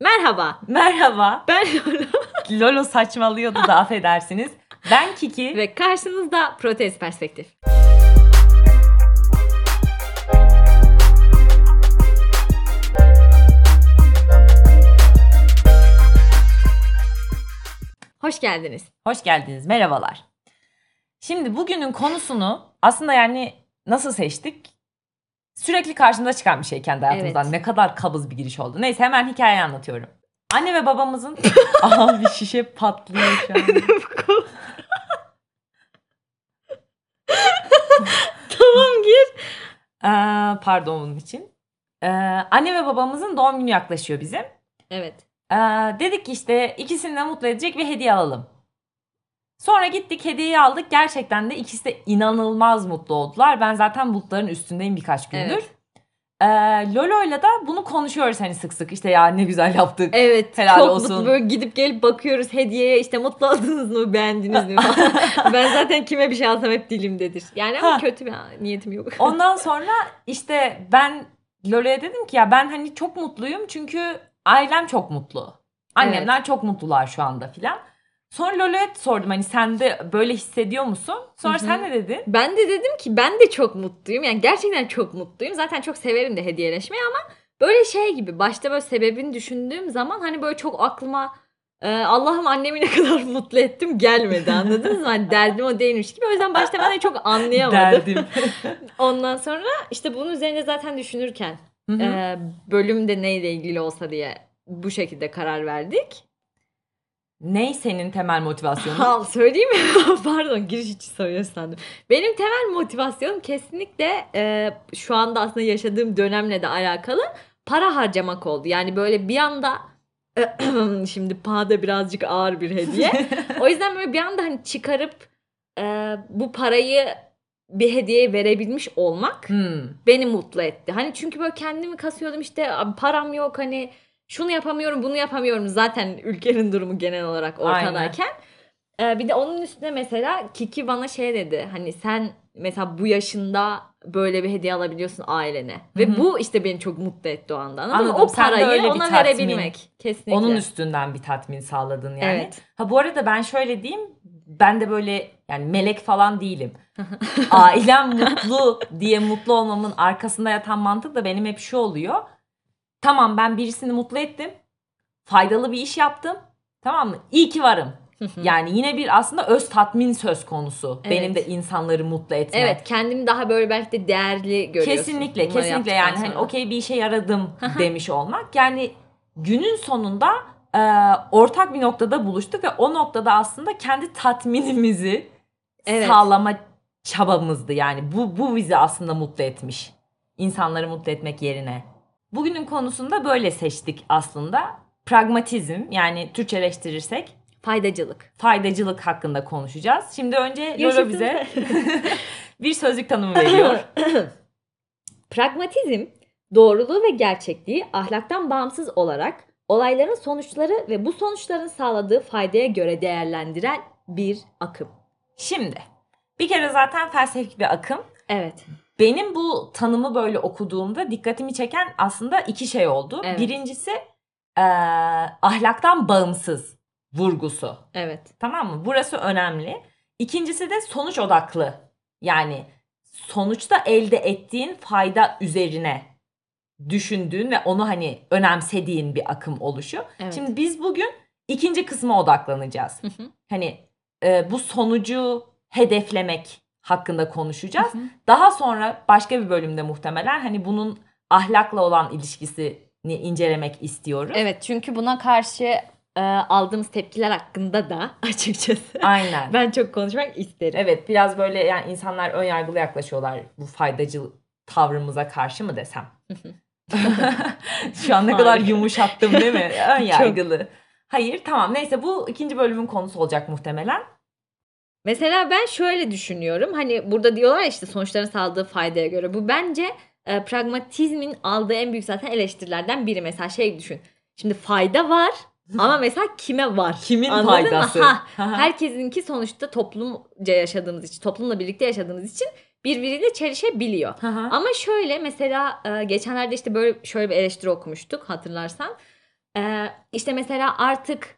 Merhaba. Merhaba. Ben Lola. Lolo saçmalıyordu da affedersiniz. Ben Kiki. Ve karşınızda Protez Perspektif. Hoş geldiniz. Hoş geldiniz. Merhabalar. Şimdi bugünün konusunu aslında yani nasıl seçtik? Sürekli karşımıza çıkan bir şey kendi hayatımızdan. Evet. Ne kadar kabız bir giriş oldu. Neyse hemen hikayeyi anlatıyorum. Anne ve babamızın... Aha bir şişe patlıyor şu an. tamam gir. Ee, pardon bunun için. Ee, anne ve babamızın doğum günü yaklaşıyor bizim. Evet. Ee, dedik ki işte ikisini de mutlu edecek bir hediye alalım. Sonra gittik hediyeyi aldık. Gerçekten de ikisi de inanılmaz mutlu oldular. Ben zaten bulutların üstündeyim birkaç gündür. Evet. Ee, Lolo'yla da bunu konuşuyoruz hani sık sık. İşte ya ne güzel yaptık. Evet. Helal çok olsun. mutlu. Böyle gidip gelip bakıyoruz hediyeye işte mutlu oldunuz mu beğendiniz mi ben zaten kime bir şey alsam hep dilimdedir. Yani ama Ha. kötü bir niyetim yok. Ondan sonra işte ben Lolo'ya dedim ki ya ben hani çok mutluyum çünkü ailem çok mutlu. Annemler çok mutlular şu anda filan. Sonra Lolo'ya sordum hani sen de böyle hissediyor musun? Sonra Hı hı. sen ne dedin? Ben de dedim ki ben de çok mutluyum. Yani gerçekten çok mutluyum. Zaten çok severim de hediyeleşmeyi ama böyle şey gibi başta böyle sebebini düşündüğüm zaman hani böyle çok aklıma e, Allah'ım annemi ne kadar mutlu ettim gelmedi anladınız mı? Hani derdim o değilmiş gibi. O yüzden başta ben de çok anlayamadım. Derdim. Ondan sonra işte bunun üzerine zaten düşünürken Hı hı. e, bölüm de neyle ilgili olsa diye bu şekilde karar verdik. Ney senin temel motivasyonun? Ha, söyleyeyim mi? Pardon giriş için soruyorsun sandım. Benim temel motivasyonum kesinlikle e, şu anda aslında yaşadığım dönemle de alakalı para harcamak oldu. Yani böyle bir anda şimdi pahada birazcık ağır bir hediye. o yüzden böyle bir anda hani çıkarıp e, bu parayı bir hediyeye verebilmiş olmak Hmm. beni mutlu etti. Hani çünkü böyle kendimi kasıyordum işte param yok hani şunu yapamıyorum bunu yapamıyorum zaten ülkenin durumu genel olarak ortadayken. Ee, bir de onun üstüne mesela Kiki bana şey dedi hani sen mesela bu yaşında böyle bir hediye alabiliyorsun ailene. Ve Hı hı. bu işte beni çok mutlu etti o anda anladın? Anladım. O parayı öyle bir ona tatmin. verebilmek. Kesinlikle. Onun üstünden bir tatmin sağladın yani. Evet. Ha bu arada ben şöyle diyeyim. Ben de böyle yani melek falan değilim. Ailem mutlu diye mutlu olmamın arkasında yatan mantık da benim hep şu oluyor. Tamam ben birisini mutlu ettim. Faydalı bir iş yaptım. Tamam mı? İyi ki varım. Yani yine bir aslında öz tatmin söz konusu. Evet. Benim de insanları mutlu etme. Evet kendimi daha böyle belki de değerli görüyorsun. Kesinlikle kesinlikle yani hani sonra. okey bir işe yaradım demiş olmak. Yani günün sonunda e, ortak bir noktada buluştuk ve o noktada aslında kendi tatminimizi Evet. sağlama çabamızdı yani. Bu bu bizi aslında mutlu etmiş. İnsanları mutlu etmek yerine. Bugünün konusunda böyle seçtik aslında. Pragmatizm yani Türkçeleştirirsek Faydacılık. faydacılık hakkında konuşacağız. Şimdi önce Lolo bize bir sözlük tanımı veriyor. Pragmatizm, doğruluğu ve gerçekliği ahlaktan bağımsız olarak olayların sonuçları ve bu sonuçların sağladığı faydaya göre değerlendiren bir akım. Şimdi bir kere zaten felsefik bir akım. Evet. Benim bu tanımı böyle okuduğumda dikkatimi çeken aslında iki şey oldu. Evet. Birincisi eee, ahlaktan bağımsız vurgusu. Evet. Tamam mı? Burası önemli. İkincisi de sonuç odaklı. Yani sonuçta elde ettiğin fayda üzerine düşündüğün ve onu hani önemsediğin bir akım oluşu. Evet. Şimdi biz bugün ikinci kısma odaklanacağız. Hı hı. Hani e, bu sonucu hedeflemek hakkında konuşacağız. Hı hı. Daha sonra başka bir bölümde muhtemelen hani bunun ahlakla olan ilişkisini incelemek istiyoruz. Evet çünkü buna karşı e, aldığımız tepkiler hakkında da açıkçası Aynen. ben çok konuşmak isterim. Evet biraz böyle yani insanlar ön yargılı yaklaşıyorlar bu faydacı tavrımıza karşı mı desem. Şu an ne kadar yumuşattım değil mi? Ön yargılı. Hayır tamam neyse bu ikinci bölümün konusu olacak muhtemelen. Mesela ben şöyle düşünüyorum. Hani burada diyorlar ya işte sonuçların sağladığı faydaya göre. Bu bence e, pragmatizmin aldığı en büyük zaten eleştirilerden biri. Mesela şey düşün. Şimdi fayda var ama mesela kime var? Kimin Anladın mı? faydası? Ha, Aha. herkesinki sonuçta toplumca yaşadığımız için, toplumla birlikte yaşadığımız için birbiriyle çelişebiliyor. Aha. Ama şöyle mesela e, geçenlerde işte böyle şöyle bir eleştiri okumuştuk hatırlarsan. Ee, işte mesela artık e,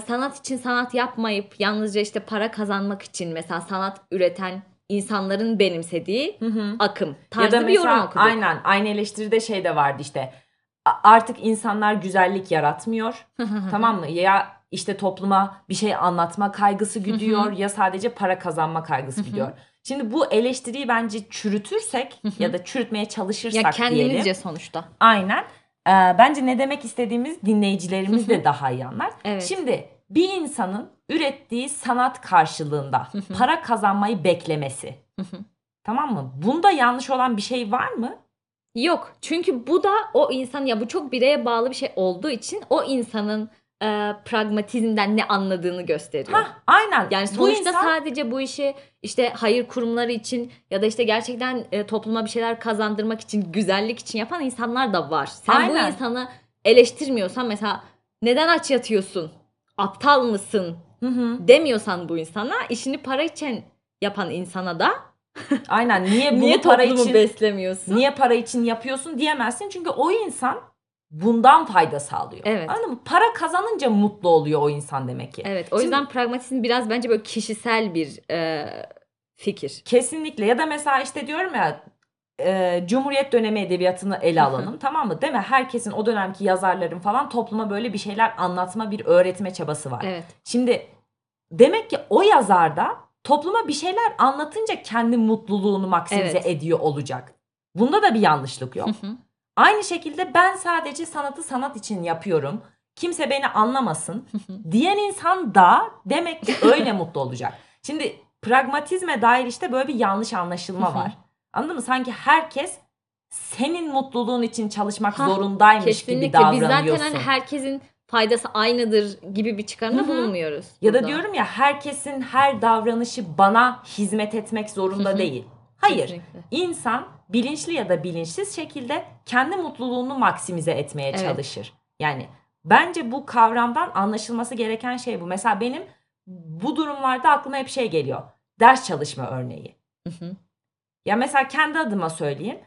sanat için sanat yapmayıp yalnızca işte para kazanmak için mesela sanat üreten insanların benimsediği Hı hı. akım Ya tarzı da bir yorum mesela okuduk. aynen aynı eleştiride şey de vardı işte. Artık insanlar güzellik yaratmıyor. tamam mı? Ya işte topluma bir şey anlatma kaygısı güdüyor ya sadece para kazanma kaygısı güdüyor. Şimdi bu eleştiriyi bence çürütürsek ya da çürütmeye çalışırsak Ya kendimizce diyelim. sonuçta. Aynen. Ee, bence ne demek istediğimiz dinleyicilerimiz de daha iyi anlar. Evet. Şimdi bir insanın ürettiği sanat karşılığında para kazanmayı beklemesi. tamam mı? Bunda yanlış olan bir şey var mı? Yok. Çünkü bu da o insan ya bu çok bireye bağlı bir şey olduğu için o insanın e, pragmatizmden ne anladığını gösteriyor. Hah, aynen. Yani Bu sonuçta insan- sadece bu işi işte hayır kurumları için ya da işte gerçekten e, topluma bir şeyler kazandırmak için, güzellik için yapan insanlar da var. Sen Aynen. bu insanı eleştirmiyorsan mesela neden aç yatıyorsun? Aptal mısın? Hı hı. demiyorsan bu insana işini para için yapan insana da Aynen. Niye bunu niye para için beslemiyorsun? niye para için yapıyorsun diyemezsin. Çünkü o insan bundan fayda sağlıyor. Evet. Anladın mı? Para kazanınca mutlu oluyor o insan demek ki. Evet o Şimdi- yüzden pragmatizm biraz bence böyle kişisel bir e, fikir. Kesinlikle. Ya da mesela işte diyorum ya e, Cumhuriyet dönemi edebiyatını ele alalım tamam mı? Değil mi? Herkesin o dönemki yazarların falan topluma böyle bir şeyler anlatma, bir öğretme çabası var. Evet. Şimdi demek ki o yazar da topluma bir şeyler anlatınca kendi mutluluğunu maksimize Evet. ediyor olacak. Bunda da bir yanlışlık yok. Hı hı. Aynı şekilde ben sadece sanatı sanat için yapıyorum. Kimse beni anlamasın diyen insan da demek ki öyle mutlu olacak. Şimdi pragmatizme dair işte böyle bir yanlış anlaşılma var. Anladın mı? Sanki herkes senin mutluluğun için çalışmak Hah, zorundaymış gibi Kesinlikle. Biz davranıyorsun. zaten hani herkesin faydası aynıdır gibi bir hı. bulunmuyoruz. Ya da burada. diyorum ya herkesin her davranışı bana hizmet etmek zorunda değil. Hayır. Kesinlikle. İnsan bilinçli ya da bilinçsiz şekilde kendi mutluluğunu maksimize etmeye Evet. çalışır. Yani bence bu kavramdan anlaşılması gereken şey bu. Mesela benim bu durumlarda aklıma hep şey geliyor. Ders çalışma örneği. Hı hı. Ya mesela kendi adıma söyleyeyim.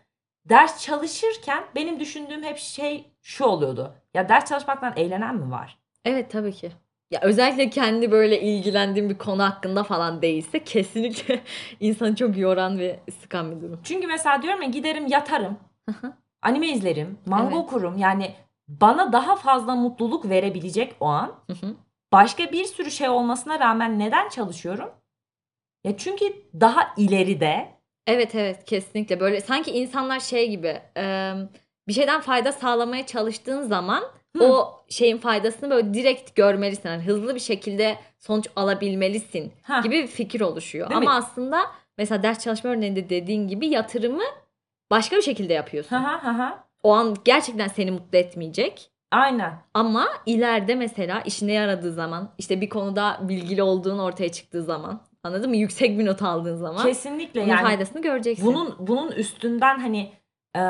Ders çalışırken benim düşündüğüm hep şey şu oluyordu. Ya ders çalışmaktan eğlenen mi var? Evet tabii ki. Ya özellikle kendi böyle ilgilendiğim bir konu hakkında falan değilse kesinlikle insanı çok yoran ve sıkan bir durum. Çünkü mesela diyorum ya giderim yatarım. anime izlerim. Manga Evet. okurum. Yani bana daha fazla mutluluk verebilecek o an. Başka bir sürü şey olmasına rağmen neden çalışıyorum? Ya çünkü daha ileride Evet evet kesinlikle böyle sanki insanlar şey gibi bir şeyden fayda sağlamaya çalıştığın zaman Hı. o şeyin faydasını böyle direkt görmelisin. Yani hızlı bir şekilde sonuç alabilmelisin Hah. gibi bir fikir oluşuyor. Değil Ama mi? aslında mesela ders çalışma örneğinde dediğin gibi yatırımı başka bir şekilde yapıyorsun. Ha ha ha ha. O an gerçekten seni mutlu etmeyecek. Aynen. Ama ileride mesela işine yaradığı zaman işte bir konuda bilgili olduğun ortaya çıktığı zaman anladın mı? Yüksek bir not aldığın zaman Kesinlikle bunun yani faydasını göreceksin. bunun bunun üstünden hani e,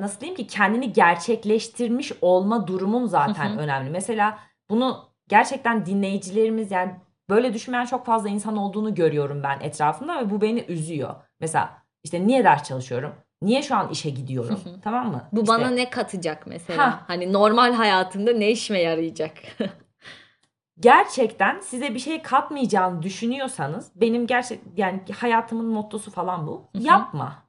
nasıl diyeyim ki kendini gerçekleştirmiş olma durumun zaten Hı hı. önemli. Mesela bunu gerçekten dinleyicilerimiz yani böyle düşünmeyen çok fazla insan olduğunu görüyorum ben etrafımda ve bu beni üzüyor. Mesela işte niye ders çalışıyorum? Niye şu an işe gidiyorum? Hı hı. tamam mı? Bu İşte bana ne katacak mesela? Ha. Hani normal hayatımda ne işime yarayacak? gerçekten size bir şey katmayacağını düşünüyorsanız benim gerçek yani hayatımın mottosu falan bu. Hı hı. Yapma.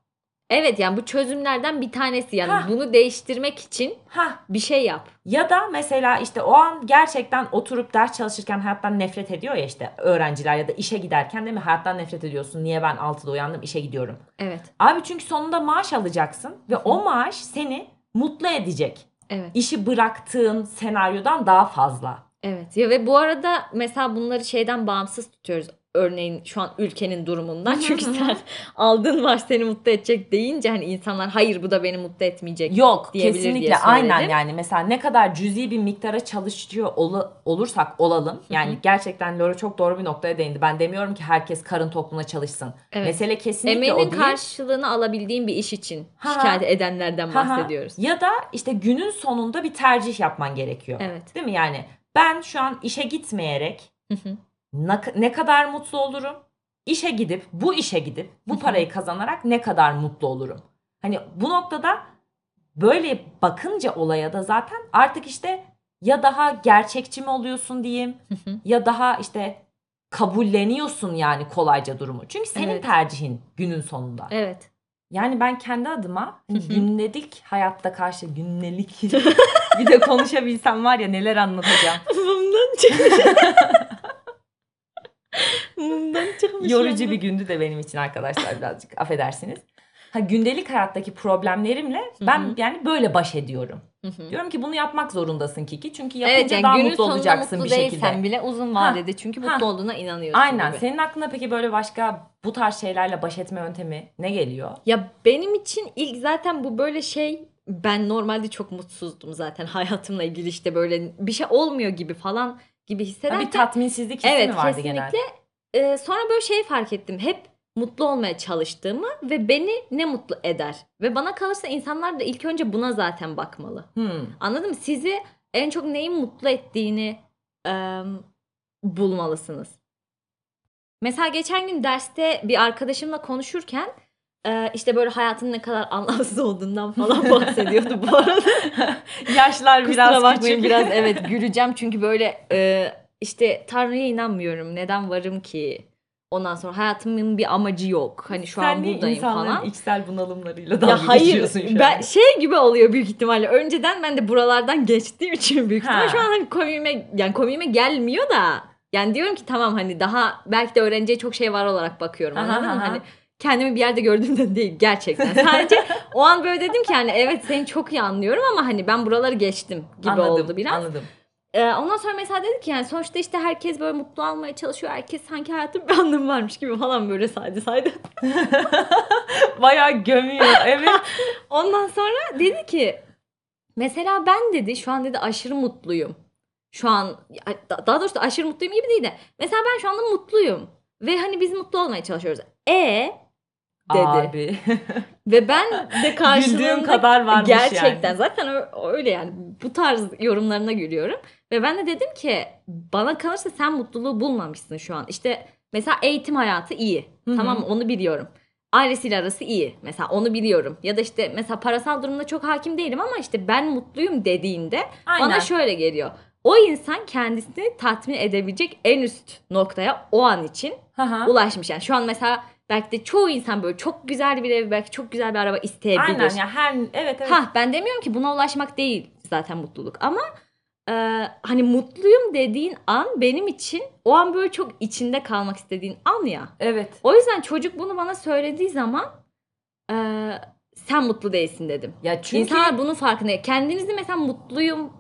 Evet yani bu çözümlerden bir tanesi yani Ha. bunu değiştirmek için Ha bir şey yap. Ya da mesela işte o an gerçekten oturup ders çalışırken hayattan nefret ediyor ya işte öğrenciler ya da işe giderken değil mi hayattan nefret ediyorsun. Niye ben 6'da uyandım işe gidiyorum. Evet. Abi çünkü sonunda maaş alacaksın ve o maaş seni mutlu edecek. Evet. İşi bıraktığın senaryodan daha fazla. Evet. Ya ve bu arada mesela bunları şeyden bağımsız tutuyoruz. Örneğin şu an ülkenin durumundan. Çünkü sen aldığın maaş seni mutlu edecek deyince hani insanlar hayır bu da beni mutlu etmeyecek. Yok diyebilir kesinlikle diye aynen yani mesela ne kadar cüzi bir miktara çalışıyor olu- olursak olalım yani gerçekten Laura çok doğru bir noktaya değindi. Ben demiyorum ki herkes karın toplumuna çalışsın. Evet. Mesele kesinlikle Emeğinin o değil. karşılığını alabildiğin bir iş için Ha. şikayet edenlerden Ha bahsediyoruz. Ya da işte günün sonunda bir tercih yapman gerekiyor. Evet. Değil mi yani? Ben şu an işe gitmeyerek Hı hı. Ne, kadar mutlu olurum? İşe gidip, bu işe gidip, bu parayı kazanarak ne kadar mutlu olurum? Hani bu noktada böyle bakınca olaya da zaten artık işte ya daha gerçekçi mi oluyorsun diyeyim ya daha işte kabulleniyorsun yani kolayca durumu. Çünkü senin Evet. tercihin günün sonunda. evet. Yani ben kendi adıma hani gündelik hayatta karşı gündelik bir de konuşabilsem var ya neler anlatacağım. Çıkmış. Yorucu bir gündü de benim için arkadaşlar birazcık affedersiniz. Ha gündelik hayattaki problemlerimle ben Hı hı. yani böyle baş ediyorum. Hı hı. Diyorum ki bunu yapmak zorundasın Kiki. Çünkü yapınca Evet yani daha mutlu olacaksın mutlu bir şekilde. bile uzun Ha, vadede çünkü ha. mutlu olduğuna inanıyorsun Aynen. gibi. Senin aklına peki böyle başka bu tarz şeylerle baş etme yöntemi ne geliyor? Ya benim için ilk zaten bu böyle şey ben normalde çok mutsuzdum zaten hayatımla ilgili işte böyle bir şey olmuyor gibi falan gibi Ha, hissederken. bir tatminsizlik hissi evet mi vardı kesinlikle. genelde? Ee, sonra böyle şeyi fark ettim. Hep mutlu olmaya çalıştığımı ve beni ne mutlu eder. Ve bana kalırsa insanlar da ilk önce buna zaten bakmalı. Hmm. Anladın mı? Sizi en çok neyin mutlu ettiğini e, bulmalısınız. Mesela geçen gün derste bir arkadaşımla konuşurken e, işte böyle hayatın ne kadar anlamsız olduğundan falan bahsediyordu bu arada. Yaşlar biraz Kusura küçük. biraz evet güleceğim çünkü böyle e, işte Tanrı'ya inanmıyorum. Neden varım ki? Ondan sonra hayatımın bir amacı yok. Hani şu Sen an buradayım insanların falan. içsel bunalımlarıyla dalga Ya hayır geçiyorsun şu ben an? şey gibi oluyor büyük ihtimalle. Önceden ben de buralardan geçtiğim için büyük ihtimalle Ha. şu an hani komiğime yani komiğime gelmiyor da yani diyorum ki tamam hani daha belki de öğreneceği çok şey var olarak bakıyorum Aha, anladın mı? aha. Hani kendimi bir yerde gördüğümden değil gerçekten. Sadece o an böyle dedim ki hani evet seni çok iyi anlıyorum ama hani ben buraları geçtim gibi Anladım, oldu biraz. Anladım. Ee, ondan sonra mesela dedik ki yani sonuçta işte herkes böyle mutlu olmaya çalışıyor. Herkes sanki hayatın bir anlamı varmış gibi falan böyle saydı saydı. Bayağı gömüyor. Evet. Ondan sonra dedi ki mesela ben dedi şu an dedi aşırı mutluyum. Şu an da- daha doğrusu aşırı mutluyum gibi değil de mesela ben şu anda mutluyum. Ve hani biz mutlu olmaya çalışıyoruz. E dedi. Abi. Ve ben de karşılığında kadar varmış gerçekten yani. zaten öyle yani bu tarz yorumlarına gülüyorum. Ve ben de dedim ki bana kalırsa sen mutluluğu bulmamışsın şu an. İşte mesela eğitim hayatı iyi. Hı hı. Tamam mı? Onu biliyorum. Ailesiyle arası iyi. Mesela onu biliyorum. Ya da işte mesela parasal durumda çok hakim değilim ama işte ben mutluyum dediğinde Aynen. bana şöyle geliyor. O insan kendisini tatmin edebilecek en üst noktaya o an için Hı hı. ulaşmış. Yani şu an mesela belki de çoğu insan böyle çok güzel bir ev, belki çok güzel bir araba isteyebilir. Aynen ya her evet evet. Ha ben demiyorum ki buna ulaşmak değil zaten mutluluk ama e, hani mutluyum dediğin an benim için o an böyle çok içinde kalmak istediğin an ya. Evet. O yüzden çocuk bunu bana söylediği zaman e, sen mutlu değilsin dedim. Ya çünkü İnsanlar bunun farkında. Kendinizi mesela mutluyum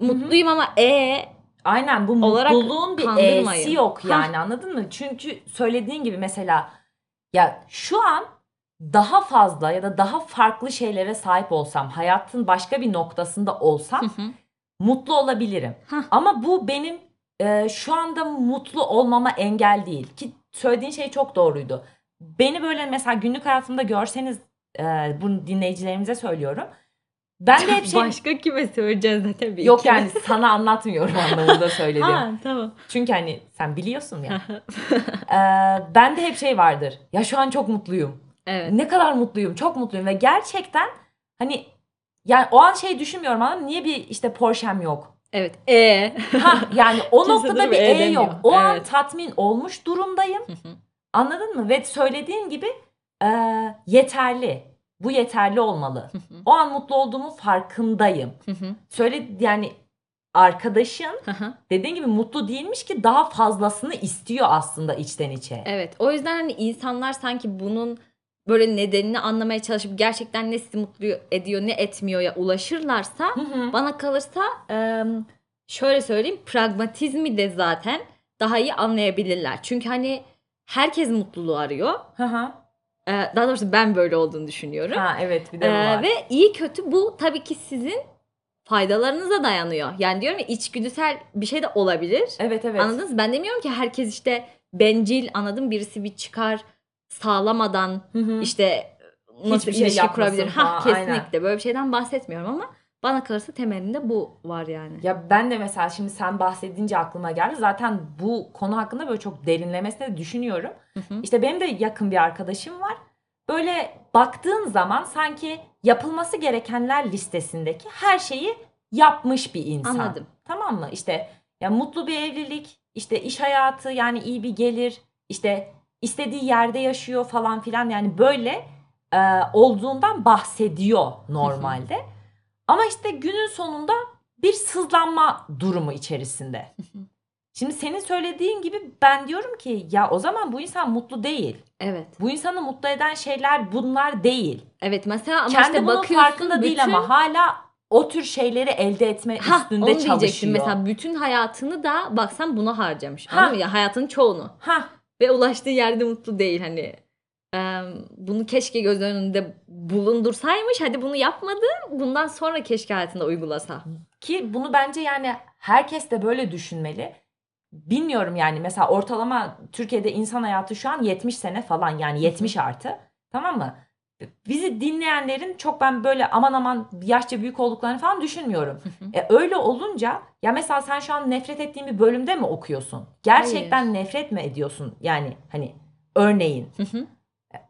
mutluyum ama e aynen bu mutluluğun bir. E'si yok Ha. yani anladın mı? Çünkü söylediğin gibi mesela ya şu an daha fazla ya da daha farklı şeylere sahip olsam, hayatın başka bir noktasında olsam Hı hı. Mutlu olabilirim. Hah. Ama bu benim e, şu anda mutlu olmama engel değil. Ki söylediğin şey çok doğruydu. Beni böyle mesela günlük hayatımda görseniz e, bunu dinleyicilerimize söylüyorum. Ben de hep şey Başka kime söyleyeceğiz zaten bir yok ikime. yani sana anlatmıyorum anlamında söyledim. Ha tamam. Çünkü hani sen biliyorsun ya. E, ben de hep şey vardır. Ya şu an çok mutluyum. evet. Ne kadar mutluyum, çok mutluyum ve gerçekten hani yani o an şey düşünmüyorum ama niye bir işte Porsche'm yok? Evet. E. Ha yani o noktada bir e E demiyor. yok. O an Evet. tatmin olmuş durumdayım. Hı hı. Anladın mı? Ve söylediğin gibi e, yeterli. Bu yeterli olmalı. Hı. O an mutlu olduğumun farkındayım. Söyle yani arkadaşın dediğin gibi mutlu değilmiş ki daha fazlasını istiyor aslında içten içe. Evet. O yüzden hani insanlar sanki bunun böyle nedenini anlamaya çalışıp gerçekten ne sizi mutlu ediyor ne etmiyor ya ulaşırlarsa Hı hı. bana kalırsa e, şöyle söyleyeyim pragmatizmi de zaten daha iyi anlayabilirler. Çünkü hani herkes mutluluğu arıyor. Hı hı. E, daha doğrusu ben böyle olduğunu düşünüyorum. Ha evet bir de var. ve iyi kötü bu tabii ki sizin faydalarınıza dayanıyor. Yani diyorum ya içgüdüsel bir şey de olabilir. Evet evet. Anladınız? Ben demiyorum ki herkes işte bencil anladım birisi bir çıkar sağlamadan Hı hı. işte nasıl Hiçbir şey ilişki kurabilir. Ha aynen. kesinlikle böyle bir şeyden bahsetmiyorum ama bana kalırsa temelinde bu var yani. Ya ben de mesela şimdi sen bahsedince aklıma geldi. Zaten bu konu hakkında böyle çok derinlemesine de düşünüyorum. Hı hı. İşte benim de yakın bir arkadaşım var. Böyle baktığın zaman sanki yapılması gerekenler listesindeki her şeyi yapmış bir insan. Anladım. Tamam mı? İşte ya mutlu bir evlilik, işte iş hayatı yani iyi bir gelir, işte istediği yerde yaşıyor falan filan yani böyle e, olduğundan bahsediyor normalde. Ama işte günün sonunda bir sızlanma durumu içerisinde. Şimdi senin söylediğin gibi ben diyorum ki ya o zaman bu insan mutlu değil. Evet. Bu insanı mutlu eden şeyler bunlar değil. Evet mesela ama Kendi işte bunun farkında değil bütün- ama hala o tür şeyleri elde etme Ha, üstünde onu diyecektim. çalışıyor. Mesela bütün hayatını da baksan buna harcamış. Ha. Anladın mı? Ya hayatının çoğunu. Ha Ve ulaştığı yerde mutlu değil hani. Bunu keşke göz önünde bulundursaymış. Hadi bunu yapmadı. Bundan sonra keşke hayatında uygulasa. Ki bunu bence yani herkes de böyle düşünmeli. Bilmiyorum yani mesela ortalama Türkiye'de insan hayatı şu an 70 sene falan yani 70 artı. Tamam mı? Bizi dinleyenlerin çok ben böyle aman aman yaşça büyük olduklarını falan düşünmüyorum. E öyle olunca ya mesela sen şu an nefret ettiğin bir bölümde mi okuyorsun? Gerçekten nefret mi ediyorsun? Yani hani örneğin.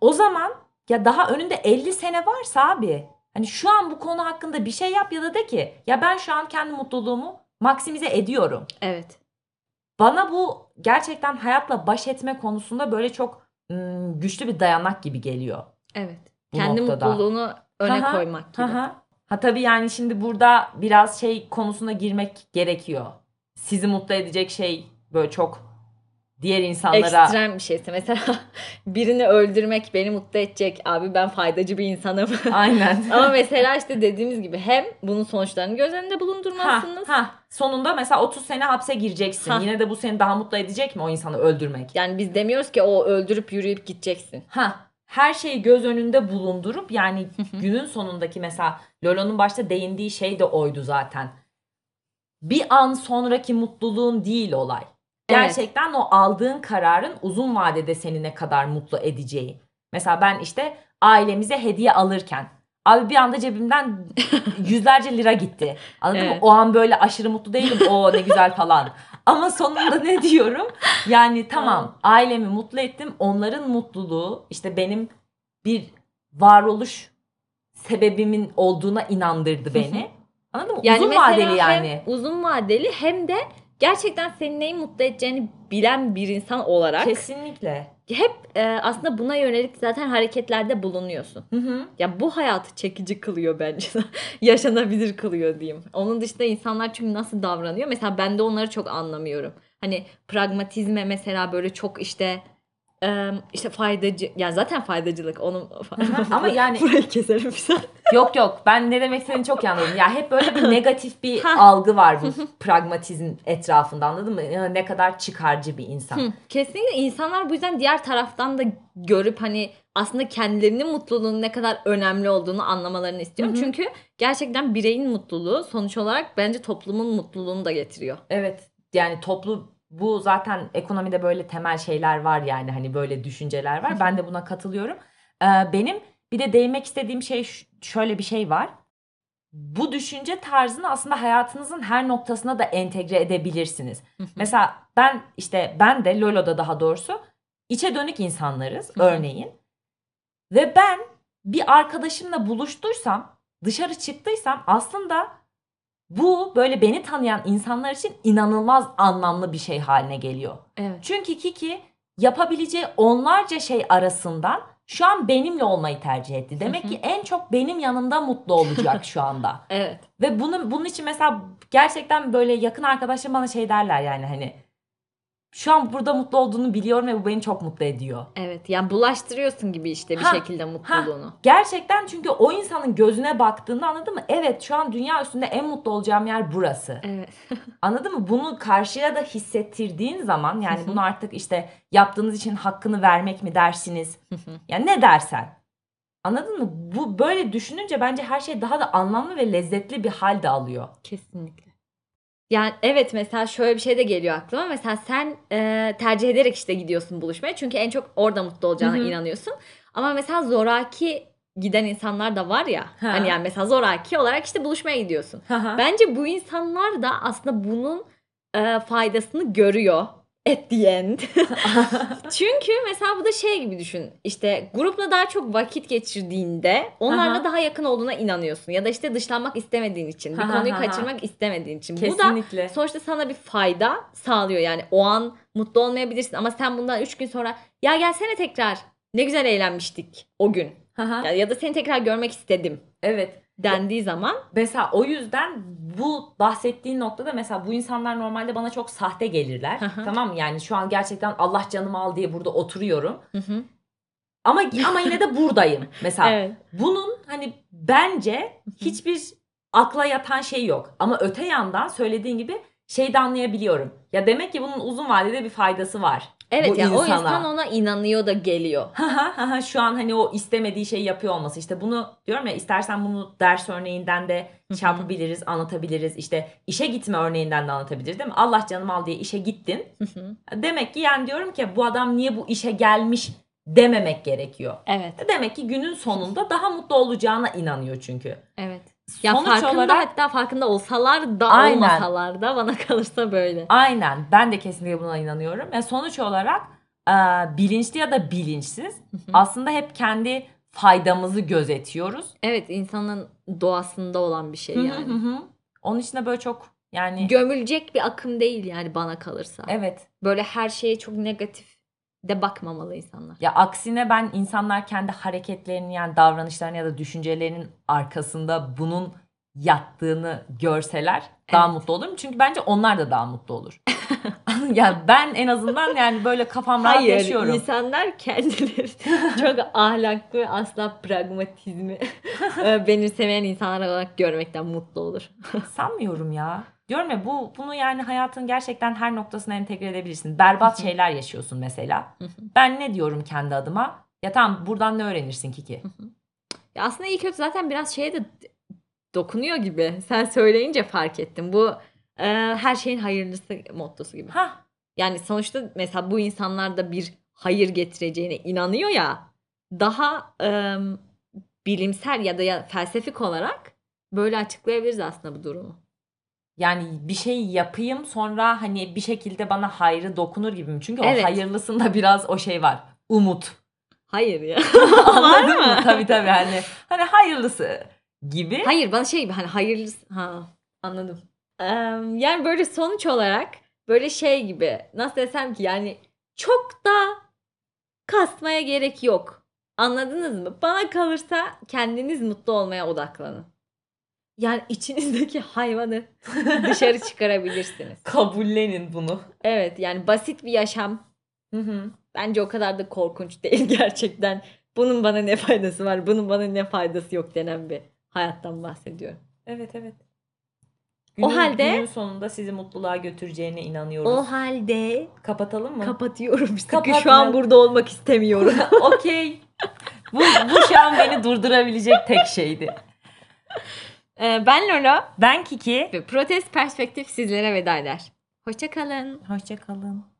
O zaman ya daha önünde 50 sene varsa abi hani şu an bu konu hakkında bir şey yap ya da de ki ya ben şu an kendi mutluluğumu maksimize ediyorum. evet. Bana bu gerçekten hayatla baş etme konusunda böyle çok ım, güçlü bir dayanak gibi geliyor. Evet. Bu Kendi noktada. mutluluğunu öne Aha, koymak gibi. Hı. Ha tabii yani şimdi burada biraz şey konusuna girmek gerekiyor. Sizi mutlu edecek şey böyle çok diğer insanlara Ekstrem bir şeyse mesela birini öldürmek beni mutlu edecek. Abi ben faydacı bir insanım. aynen. Ama mesela işte dediğimiz gibi hem bunun sonuçlarını göz önünde Ha, bulundurmalısınız. ha. Sonunda mesela 30 sene hapse gireceksin. Ha. Yine de bu seni daha mutlu edecek mi o insanı öldürmek? Yani biz demiyoruz ki o öldürüp yürüyüp gideceksin. Ha. Her şeyi göz önünde bulundurup yani günün sonundaki mesela Lolo'nun başta değindiği şey de oydu zaten. Bir an sonraki mutluluğun değil olay. Evet. Gerçekten o aldığın kararın uzun vadede seni ne kadar mutlu edeceği. Mesela ben işte ailemize hediye alırken abi bir anda cebimden yüzlerce lira gitti. Anladın mı? Evet. O an böyle aşırı mutlu değilim. O ne güzel falan. Ama sonunda ne diyorum? Yani tamam ailemi mutlu ettim. Onların mutluluğu işte benim bir varoluş sebebimin olduğuna inandırdı beni. Anladın mı? Uzun mesela vadeli yani. Uzun vadeli hem de gerçekten seni neyi mutlu edeceğini bilen bir insan olarak Kesinlikle. Hep e, aslında buna yönelik zaten hareketlerde bulunuyorsun. Hı hı. Ya bu hayatı çekici kılıyor bence. Yaşanabilir kılıyor diyeyim. Onun dışında insanlar çünkü nasıl davranıyor? Mesela ben de onları çok anlamıyorum. Hani pragmatizme mesela böyle çok işte işte faydacı ya zaten faydacılık onun Ama yani- burayı keserim. Yok yok ben ne demek istediğini çok iyi anladım. Ya hep böyle bir negatif bir algı var bu pragmatizm etrafında anladın mı? Ya Ne kadar çıkarcı bir insan. Hı, Kesinlikle insanlar bu yüzden diğer taraftan da görüp hani aslında kendilerinin mutluluğunun ne kadar önemli olduğunu anlamalarını istiyorum. Hı hı. Çünkü gerçekten bireyin mutluluğu sonuç olarak bence toplumun mutluluğunu da getiriyor. Evet yani toplu bu zaten ekonomide böyle temel şeyler var yani hani böyle düşünceler var. Ben de buna katılıyorum. Ee, benim bir de değinmek istediğim şey şöyle bir şey var. Bu düşünce tarzını aslında hayatınızın her noktasına da entegre edebilirsiniz. Mesela ben işte ben de Lolo'da daha doğrusu içe dönük insanlarız örneğin. Ve ben bir arkadaşımla buluştuysam, dışarı çıktıysam aslında bu böyle beni tanıyan insanlar için inanılmaz anlamlı bir şey haline geliyor. Evet. Çünkü Kiki yapabileceği onlarca şey arasından şu an benimle olmayı tercih etti. Demek ki en çok benim yanımda mutlu olacak şu anda. Evet. Ve bunun bunun için mesela gerçekten böyle yakın arkadaşlarım bana şey derler yani hani şu an burada mutlu olduğunu biliyorum ve bu beni çok mutlu ediyor. Evet. Yani bulaştırıyorsun gibi işte bir Ha, şekilde mutluluğunu. Gerçekten çünkü o insanın gözüne baktığında anladın mı? Evet şu an dünya üstünde en mutlu olacağım yer burası. Evet. Anladın mı? Bunu karşıya da hissettirdiğin zaman yani bunu artık işte yaptığınız için hakkını vermek mi dersiniz? Yani ne dersen. Anladın mı? Bu böyle düşününce bence her şey daha da anlamlı ve lezzetli bir hal de alıyor. Kesinlikle. Yani evet mesela şöyle bir şey de geliyor aklıma. Mesela sen e, tercih ederek işte gidiyorsun buluşmaya. Çünkü en çok orada mutlu olacağına Hı hı. inanıyorsun. Ama mesela zoraki giden insanlar da var ya. Ha. Hani yani mesela zoraki olarak işte buluşmaya gidiyorsun. Bence bu insanlar da aslında bunun e, faydasını görüyor. At the end. Çünkü mesela bu da şey gibi düşün. İşte grupla daha çok vakit geçirdiğinde onlarla Aha. daha yakın olduğuna inanıyorsun. Ya da işte dışlanmak istemediğin için. Bir konuyu kaçırmak istemediğin için. Bu da Kesinlikle. sonuçta sana bir fayda sağlıyor. Yani o an mutlu olmayabilirsin ama sen bundan 3 gün sonra ya gelsene tekrar. Ne güzel eğlenmiştik o gün. Ya, ya da seni tekrar görmek istedim evet. Dendiği zaman Mesela o yüzden bu bahsettiğin noktada mesela bu insanlar normalde bana çok sahte gelirler. Tamam mı? Yani şu an gerçekten Allah canımı al diye burada oturuyorum. Hı hı. Ama ama yine de buradayım. Mesela evet. bunun hani bence hiçbir akla yatan şey yok. Ama öte yandan söylediğin gibi şey de anlayabiliyorum. Ya demek ki bunun uzun vadede bir faydası var. Evet bu yani o insan ona inanıyor da geliyor. Haha, Şu an hani o istemediği şeyi yapıyor olması. İşte bunu diyorum ya istersen bunu ders örneğinden de şey yapabiliriz, anlatabiliriz. İşte işe gitme örneğinden de anlatabiliriz değil mi? Allah canım al diye işe gittin. Demek ki yani diyorum ki bu adam niye bu işe gelmiş dememek gerekiyor. evet. Demek ki günün sonunda daha mutlu olacağına inanıyor çünkü. Evet. Ya Sonuç farkında olarak hatta farkında olsalar da Aynen. olmasalar da bana kalırsa böyle. aynen ben de kesinlikle buna inanıyorum. Yani sonuç olarak e, bilinçli ya da bilinçsiz Hı hı. aslında hep kendi faydamızı gözetiyoruz. evet insanın doğasında olan bir şey hı yani. hı hı. Onun için de böyle çok yani Gömülecek bir akım değil yani bana kalırsa. evet. Böyle her şeye çok negatif de bakmamalı insanlar. Ya aksine ben insanlar kendi hareketlerinin yani davranışlarının ya da düşüncelerinin arkasında bunun yattığını görseler daha Evet. mutlu olurum. Çünkü bence onlar da daha mutlu olur. ya ben en azından yani böyle kafam rahat Hayır, yaşıyorum. insanlar kendileri çok ahlaklı ve asla pragmatizmi e, benimsemeyen insanlar olarak görmekten mutlu olur. Sanmıyorum ya. Diyorum ya bu bunu yani hayatın gerçekten her noktasına entegre edebilirsin. Berbat şeyler yaşıyorsun mesela. Ben ne diyorum kendi adıma? Ya tamam buradan ne öğrenirsin ki ki? Ya aslında iyi kötü zaten biraz şeye de dokunuyor gibi. Sen söyleyince fark ettim. Bu e, her şeyin hayırlısı mottosu gibi. Ha Yani sonuçta mesela bu insanlar da bir hayır getireceğine inanıyor ya. Daha e, bilimsel ya da ya felsefik olarak böyle açıklayabiliriz aslında bu durumu. Yani bir şey yapayım sonra hani bir şekilde bana hayrı dokunur gibi mi? Çünkü Evet. o hayırlısında biraz o şey var. Umut. Hayır ya. Anladın mı? Tabii tabii hani hani hayırlısı gibi. Hayır bana şey gibi hani hayırlısı ha anladım. Eee, yani böyle sonuç olarak böyle şey gibi nasıl desem ki yani çok da kasmaya gerek yok. Anladınız mı? Bana kalırsa kendiniz mutlu olmaya odaklanın. Yani içinizdeki hayvanı dışarı çıkarabilirsiniz. Kabullenin bunu. Evet yani basit bir yaşam Hı hı. bence o kadar da korkunç değil gerçekten. Bunun bana ne faydası var, bunun bana ne faydası yok denen bir hayattan bahsediyorum. Evet evet. O halde- günün sonunda sizi mutluluğa götüreceğine inanıyoruz. O halde Kapatalım mı? kapatıyorum. Çünkü Kapatma. şu an burada olmak istemiyorum. Okey. Bu, bu şu an beni durdurabilecek tek şeydi. Ee, ben Lola Ben Kiki. ve Protest Perspektif sizlere veda eder. Hoşçakalın. Hoşçakalın.